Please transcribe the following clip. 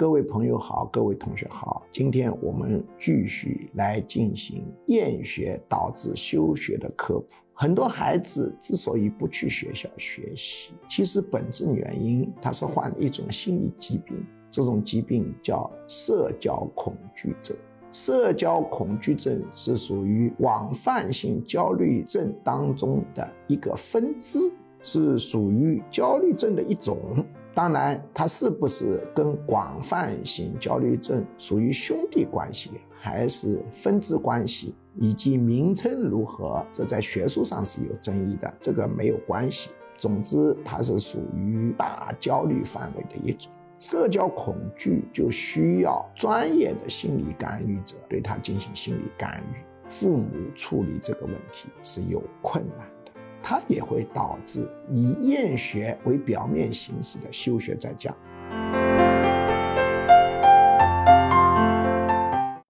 各位朋友好，各位同学好，今天我们继续来进行厌学导致休学的科普。很多孩子之所以不去学校学习，其实本质原因他是患了一种心理疾病，这种疾病叫社交恐惧症。社交恐惧症是属于广泛性焦虑症当中的一个分支，是属于焦虑症的一种。当然，它是不是跟广泛性焦虑症属于兄弟关系，还是分支关系，以及名称如何，这在学术上是有争议的，这个没有关系。总之，它是属于大焦虑范围的一种。社交恐惧就需要专业的心理干预者对他进行心理干预，父母处理这个问题是有困难。它也会导致以厌学为表面形式的休学在家。